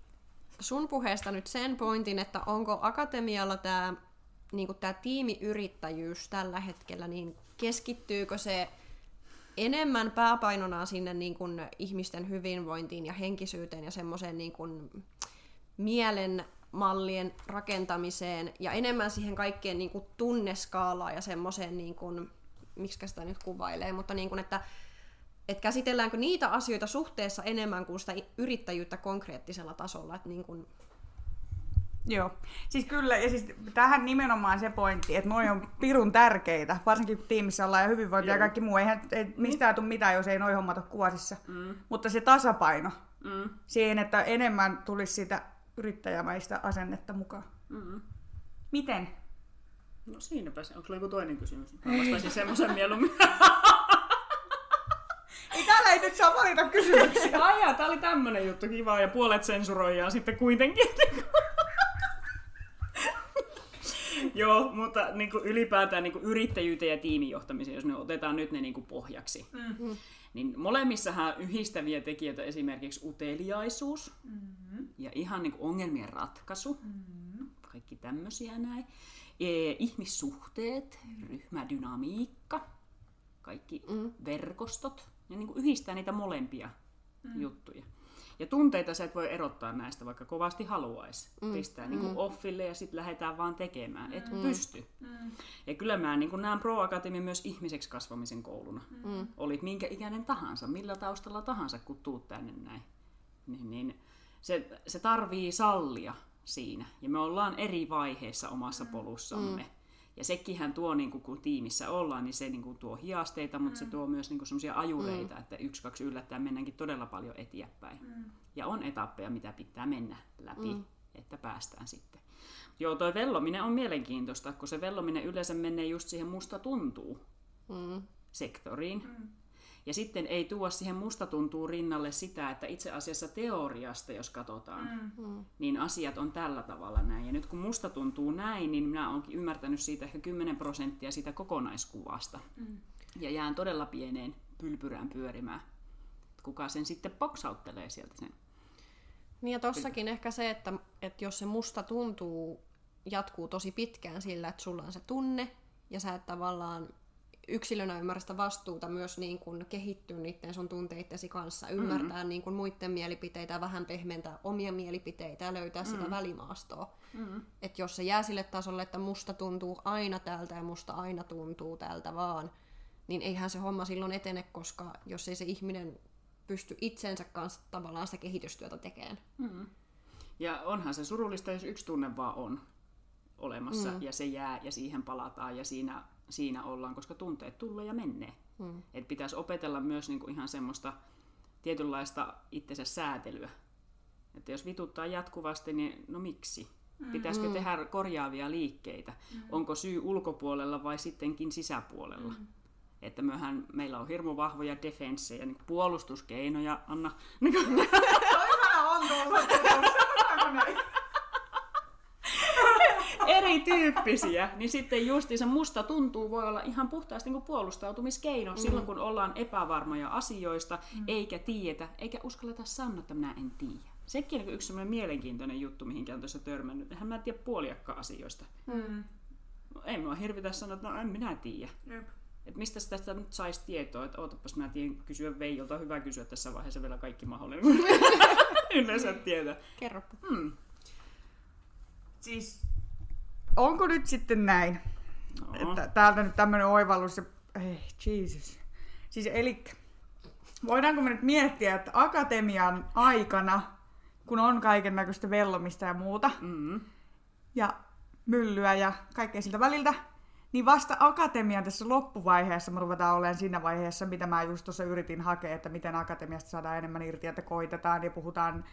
sun puheesta nyt sen pointin, että onko akatemialla tämä niinku tää tiimiyrittäjyys tällä hetkellä, niin keskittyykö se enemmän pääpainona sinne niin kuin ihmisten hyvinvointiin ja henkisyyteen ja semmoiseen niin kuin mielen mallien rakentamiseen ja enemmän siihen kaikkeen niin kuin tunneskaalaan ja semmoiseen, niin kuin, miksi sitä nyt kuvailee, mutta niin kuin, että et käsitelläänkö niitä asioita suhteessa enemmän kuin sitä yrittäjyyttä konkreettisella tasolla, että niin kuin, Joo. Siis kyllä, ja siis tähän nimenomaan se pointti, että noi on pirun tärkeitä, varsinkin kun tiimissä ollaan ja hyvinvointi ja Joo. kaikki muu. Eihän ei mistään tule mitään, jos ei noi hommat ole kuosissa. Mm. Mutta se tasapaino Mm. siihen, että enemmän tulisi sitä yrittäjämäistä asennetta mukaan. Mm. Miten? No siinäpä se. Onko sulla joku toinen kysymys? Mä vastaisin semmoisen mieluummin. Ei täällä ei nyt saa valita kysymyksiä. Ai jaa, tää oli tämmönen juttu, kiva, ja puolet sensuroidaan sitten kuitenkin. Joo, mutta niin kuin ylipäätään niin kuin yrittäjyyteen ja tiimijohtamiseen, jos ne otetaan nyt ne niin kuin pohjaksi, mm. niin molemmissahan on yhdistäviä tekijöitä esimerkiksi uteliaisuus mm-hmm. ja ihan niin kuin ongelmien ratkaisu, mm-hmm. kaikki tämmöisiä näin. E, ihmissuhteet, ryhmädynamiikka, kaikki mm. verkostot, ja niin kuin yhdistää niitä molempia mm. juttuja. Ja tunteita sä et voi erottaa näistä, vaikka kovasti haluaisi. Mm. Pistää niin kuin offille ja sitten lähdetään vaan tekemään. Et mm. pysty. Mm. Ja kyllä mä niin kuin näen Pro Academy myös ihmiseksi kasvamisen kouluna. Mm. Olit minkä ikäinen tahansa, millä taustalla tahansa, kun tuut tänne näin. Niin, niin se, se tarvii sallia siinä. Ja me ollaan eri vaiheissa omassa polussamme. Mm. Ja sekinhän tuo, niin kuin, kun tiimissä ollaan, niin se niin kuin, tuo hiasteita, mutta mm. se tuo myös niin sellaisia ajureita, mm. että yksi, kaksi yllättäen mennäänkin todella paljon eteenpäin. Mm. Ja on etappeja, mitä pitää mennä läpi, mm. että päästään sitten. Joo, toi vellominen on mielenkiintoista, kun se vellominen yleensä menee just siihen musta tuntuu mm. sektoriin. Mm. Ja sitten ei tuo siihen musta tuntuu rinnalle sitä, että itse asiassa teoriasta, jos katsotaan, mm. niin asiat on tällä tavalla näin. Ja nyt kun musta tuntuu näin, niin minä olenkin ymmärtänyt siitä ehkä 10 prosenttia siitä kokonaiskuvasta. Mm. Ja jään todella pieneen pylpyrään pyörimään. Kuka sen sitten poksauttelee sieltä sen? Niin ja tossakin ehkä se, että, että jos se musta tuntuu, jatkuu tosi pitkään sillä, että sulla on se tunne, ja sä et tavallaan yksilönä ymmärrä sitä vastuuta myös niin kuin kehittyä niiden sun tunteittesi kanssa, ymmärtää mm-hmm. niin kuin muiden mielipiteitä, vähän pehmentää omia mielipiteitä ja löytää mm-hmm. sitä välimaastoa. Mm-hmm. Että jos se jää sille tasolle, että musta tuntuu aina tältä ja musta aina tuntuu tältä vaan, niin eihän se homma silloin etene, koska jos ei se ihminen pysty itsensä kanssa tavallaan sitä kehitystyötä tekemään. Mm. Ja onhan se surullista, jos yksi tunne vaan on olemassa mm. ja se jää ja siihen palataan ja siinä, siinä ollaan, koska tunteet tulee ja menee. Mm. Et pitäisi opetella myös niinku ihan semmoista tietynlaista itsensä säätelyä. Että jos vituttaa jatkuvasti, niin no miksi? Pitäisikö mm. tehdä korjaavia liikkeitä? Mm. Onko syy ulkopuolella vai sittenkin sisäpuolella? Mm. Että myöhän, meillä on hirmu vahvoja defenssejä, niin puolustuskeinoja, Anna. Toisena on tullut. Erityyppisiä, niin sitten justiinsa musta tuntuu voi olla ihan puhtaasti niin kuin puolustautumiskeino mm. silloin, kun ollaan epävarmoja asioista, mm. eikä tiedetä, eikä uskalleta sanoa, että minä en tiedä. Sekin on yksi mielenkiintoinen juttu, mihinkä on tuossa törmännyt. Eihän mä tiedä puoliakka asioista. Mm. No, ei mua hirvitä sanoa, että no en minä tiedä. Jep. Et mistä sitä, sitä nyt saisi tietoa, että ootapas mä tiedän kysyä Veijolta, hyvä kysyä tässä vaiheessa vielä kaikki mahdollinen. Yleensä tietää. Kerropa. Hmm. Siis, onko nyt sitten näin, No. että täältä nyt tämmöinen oivallus, ja, ei, Jesus. Siis eli, voidaanko me nyt miettiä, että akatemian aikana, kun on kaiken näköistä vellomista ja muuta, Mm. ja myllyä ja kaikkea siltä väliltä, niin vasta akatemian tässä loppuvaiheessa me ruvetaan olemaan siinä vaiheessa, mitä mä just tuossa yritin hakea, että miten akatemiasta saadaan enemmän irti, että koitetaan ja puhutaan,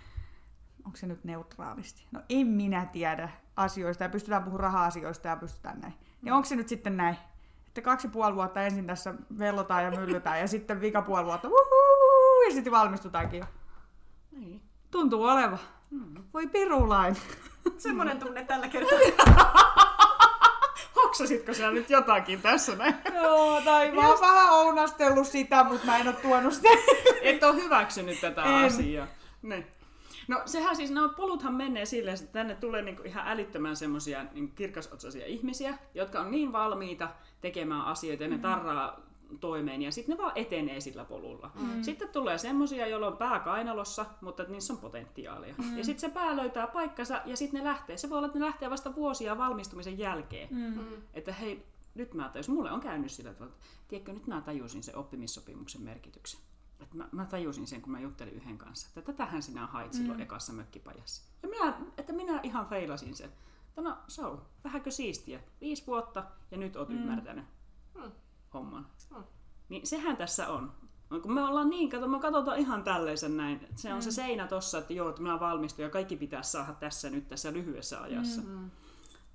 onko se nyt neutraalisti? No en minä tiedä asioista ja pystytään puhumaan raha-asioista ja pystytään näin. Niin onko se nyt sitten näin? Että kaksi puoli vuotta ensin tässä vellotaan ja myllytään ja sitten vika puoli vuotta uhuu, ja sitten valmistutaankin jo. Niin. Tuntuu oleva. Voi pirulain. Semmoinen tunne tällä kertaa. Hoks hoksasitko sinä nyt jotakin tässä näin? Joo, tai mä oon vähän ounastellut sitä, mutta mä en oo tuonut sitä. Et ole hyväksynyt tätä En. asiaa. Ne. No sehän siis, nämä poluthan menee silleen, että tänne tulee niinku ihan älyttömän semmoisia niin kirkasotsaisia ihmisiä, jotka on niin valmiita tekemään asioita ja ne tarraa toimeen ja sitten ne vaan etenee sillä polulla. Mm. Sitten tulee semmoisia, joilla on pää kainalossa, mutta niissä on potentiaalia. Mm. Ja sitten se pää löytää paikkansa ja sitten ne lähtee. Se voi olla, että ne lähtee vasta vuosia valmistumisen jälkeen. Mm. Että hei, nyt mä tajusin, mulle on käynyt sillä tavalla, että tiedätkö, nyt mä tajusin sen oppimissopimuksen merkityksen. Että mä, mä tajusin sen, kun mä juttelin yhden kanssa, että tätähän sinä hait silloin mm. ekassa mökkipajassa. Ja minä, että minä ihan feilasin sen. Että no, so, vähänkö siistiä. Viisi vuotta ja nyt oot mm. ymmärtänyt Mm. homman. Mm. Niin sehän tässä on. Kun me ollaan niin, kato, me katsotaan ihan tälleisen näin. Se on mm. se seinä tossa, että joo, että minä valmistun ja kaikki pitäisi saada tässä nyt tässä lyhyessä ajassa. Mm.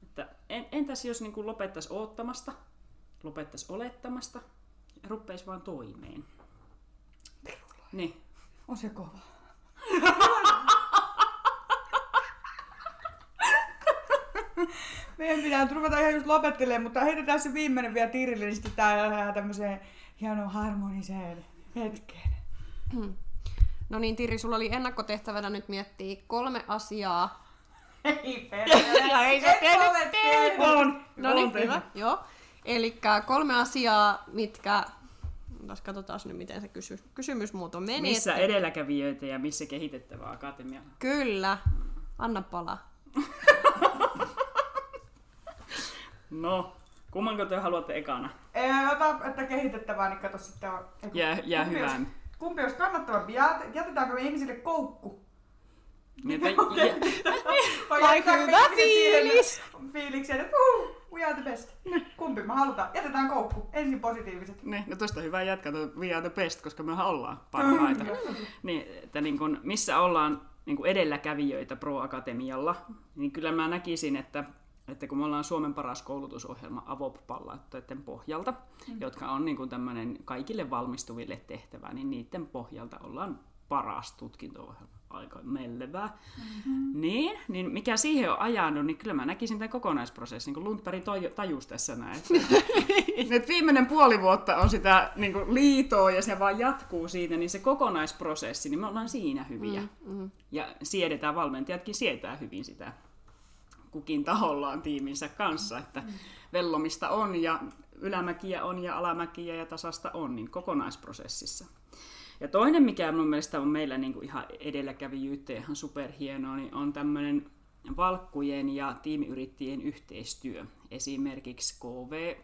Että en, entäs jos niin lopettaisi oottamasta, lopettaisi olettamasta ja ruppeisi vaan toimeen. Niin. On se kova. Meidän pitää nyt ruveta ihan just lopettelemaan, mutta heitetään se viimeinen vielä Tirille, niin sitten tää tämmöiseen hienoon harmoniseen hetkeen. No niin, Tiri, sulla oli ennakkotehtävänä nyt miettiä kolme asiaa. Ei perkele. Ei se tehnyt. On. No niin, hyvä. Joo. Eli kolme asiaa, mitkä... Taas katsotaan nyt, miten se kysy... kysymys muuten meni. Missä että- edelläkävijöitä ja missä kehitettävää akatemialla? Kyllä. Anna palaa. No, kummanko te haluatte ekana? Ei, ota, että kehitettävää, niin kato sitten. Jää- jää kumpi hyvään. Olisi, kumpi olisi kannattavampi? Jät- Jätetäänkö me ihmisille koukku? Niin, että, ja, Vai hyvä fiilis. Fiilikseen, että we are the best. Kumpi me halutaan? Jätetään koukku. Ensin positiiviset. niin, no tosta on hyvä jatkaa, we are the best, koska mehän ollaan parhaita. niin, että niin kun, missä ollaan niin kun edelläkävijöitä Pro Akatemialla, niin kyllä mä näkisin, että että kun me ollaan Suomen paras koulutusohjelma avop-pallaattoiden pohjalta, mm. jotka on niin tämmöinen kaikille valmistuville tehtävä, niin niiden pohjalta ollaan paras tutkinto-ohjelma. Aika mellevää. Mm-hmm. Niin, niin mikä siihen on ajanut, niin kyllä mä näkisin tämän kokonaisprosessin, kuin Lundberg tajus tässä näin. Että viimeinen puoli vuotta on sitä niin kuin liitoa ja se vaan jatkuu siitä, niin se kokonaisprosessi, niin me ollaan siinä hyviä. Mm-hmm. Ja siedetään, valmentajatkin sietää hyvin sitä kukin tahollaan tiiminsä kanssa, että vellomista on ja ylämäkiä on ja alamäkiä ja tasasta on, niin kokonaisprosessissa. Ja toinen, mikä mun mielestä on meillä niin kuin ihan edelläkävijyyttä ja ihan superhienoa, niin on tämmöinen valkkujen ja tiimiyrittäjien yhteistyö. Esimerkiksi KV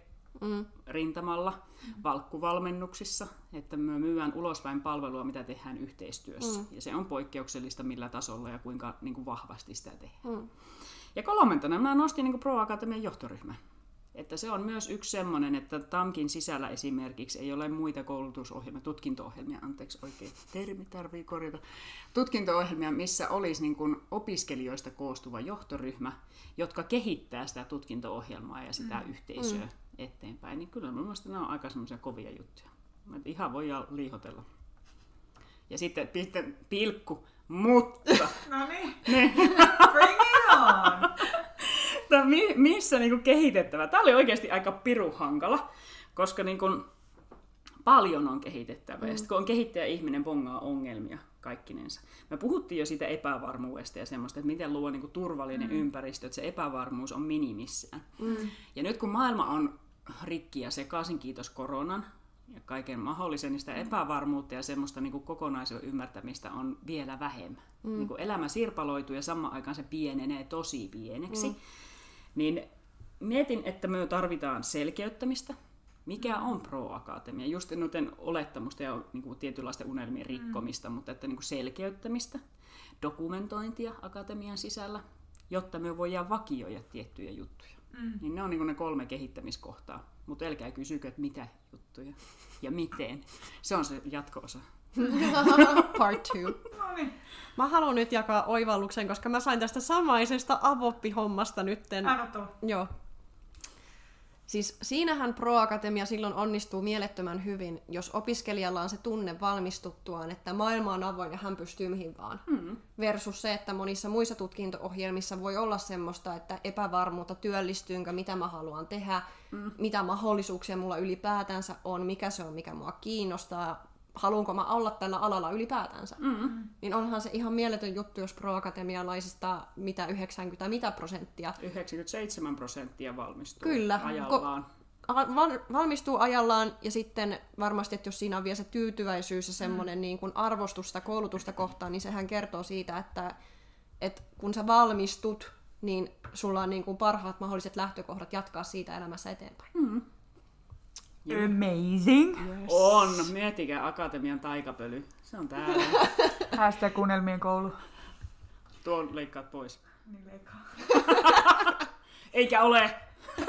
Mm. rintamalla, valkkuvalmennuksissa, että me myydään ulospäin palvelua, mitä tehdään yhteistyössä. Mm. Ja se on poikkeuksellista millä tasolla ja kuinka niin kuin vahvasti sitä tehdään. Mm. Ja kolmantena mä nostin niin Pro Akatemian johtoryhmän. Että se on myös yksi semmoinen, että TAMKin sisällä esimerkiksi ei ole muita koulutusohjelmia, tutkinto-ohjelmia, anteeksi oikein termi tarvii korjata, tutkinto-ohjelmia, missä olisi niin kuin opiskelijoista koostuva johtoryhmä, jotka kehittää sitä tutkinto-ohjelmaa ja sitä mm. yhteisöä mm. eteenpäin. Niin kyllä mun mielestä nämä on aika semmoisia kovia juttuja. Että ihan voi liihotella. Ja sitten pilkku, mutta No niin, ne, bring it on! Tää mi- missä niinku kehitettävä? Tämä oli oikeasti aika piru hankala, koska niinku paljon on kehitettävää. Mm. Ja sitten kun on kehittäjä ihminen bongaa ongelmia kaikkinensa. Me puhuttiin jo siitä epävarmuudesta ja semmoista, että miten luo niinku turvallinen mm. ympäristö, että se epävarmuus on minimissään. Mm. Ja nyt kun maailma on rikki ja sekaisin, kiitos koronan, ja kaiken mahdollisen, niin sitä epävarmuutta ja semmoista niin kuin kokonaisuuden ymmärtämistä on vielä vähemmän. Mm. Niin kuin elämä sirpaloituu ja samaan aikaan se pienenee tosi pieneksi. Mm. Niin mietin, että me tarvitaan selkeyttämistä. Mikä on Pro-akatemia? Just noiden olettamusta ja niin kuin tietynlaisten unelmien rikkomista, mm. mutta että niin kuin selkeyttämistä, dokumentointia akatemian sisällä, jotta me voidaan vakioida tiettyjä juttuja. Mm. Niin ne on niin ne kolme kehittämiskohtaa. Mutta älkää kysykö, että mitä juttuja ja miten. Se on se jatko-osa. Part two. Mä haluan nyt jakaa oivalluksen, koska mä sain tästä samaisesta avoppihommasta nytten. tulla. Joo. Siis siinähän Pro Akatemia silloin onnistuu mielettömän hyvin, jos opiskelijalla on se tunne valmistuttuaan, että maailma on avoin ja hän pystyy mihin vaan. Mm. Versus se, että monissa muissa tutkinto-ohjelmissa voi olla semmoista, että epävarmuutta, työllistynkö, mitä mä haluan tehdä, mm. mitä mahdollisuuksia mulla ylipäätänsä on, mikä se on, mikä mua kiinnostaa, haluanko mä olla tällä alalla ylipäätänsä. Mm. Niin onhan se ihan mieletön juttu, jos pro-akatemialaisista mitä 90 mitä prosenttia. 97 prosenttia valmistuu Kyllä. ajallaan. Ko- valmistuu ajallaan ja sitten varmasti, että jos siinä on vielä se tyytyväisyys ja semmoinen mm. niin kuin arvostusta koulutusta kohtaan, niin sehän kertoo siitä, että, että kun sä valmistut, niin sulla on niin kuin parhaat mahdolliset lähtökohdat jatkaa siitä elämässä eteenpäin. Mm. Amazing. Yes. On. Miettikää Akatemian taikapöly. Se on täällä. Hashtag kuunnelmien koulu. Tuon leikkaat pois. Niin leikkaa. Eikä ole.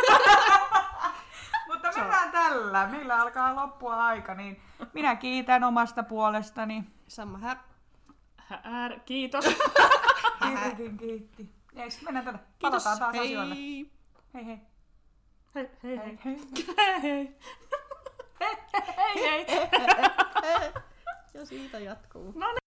Mutta mennään tällä. Meillä alkaa loppua aika, niin minä kiitän omasta puolestani. Samma här. Här, kiitos. Kirkin kiitti. Jees, mennään tällä. Palataan taas hei. asioille. Hei hei. Hei, hei, Hei hei. hei. Hei, hei. Hei, hei. Ja siitä jatkuu. No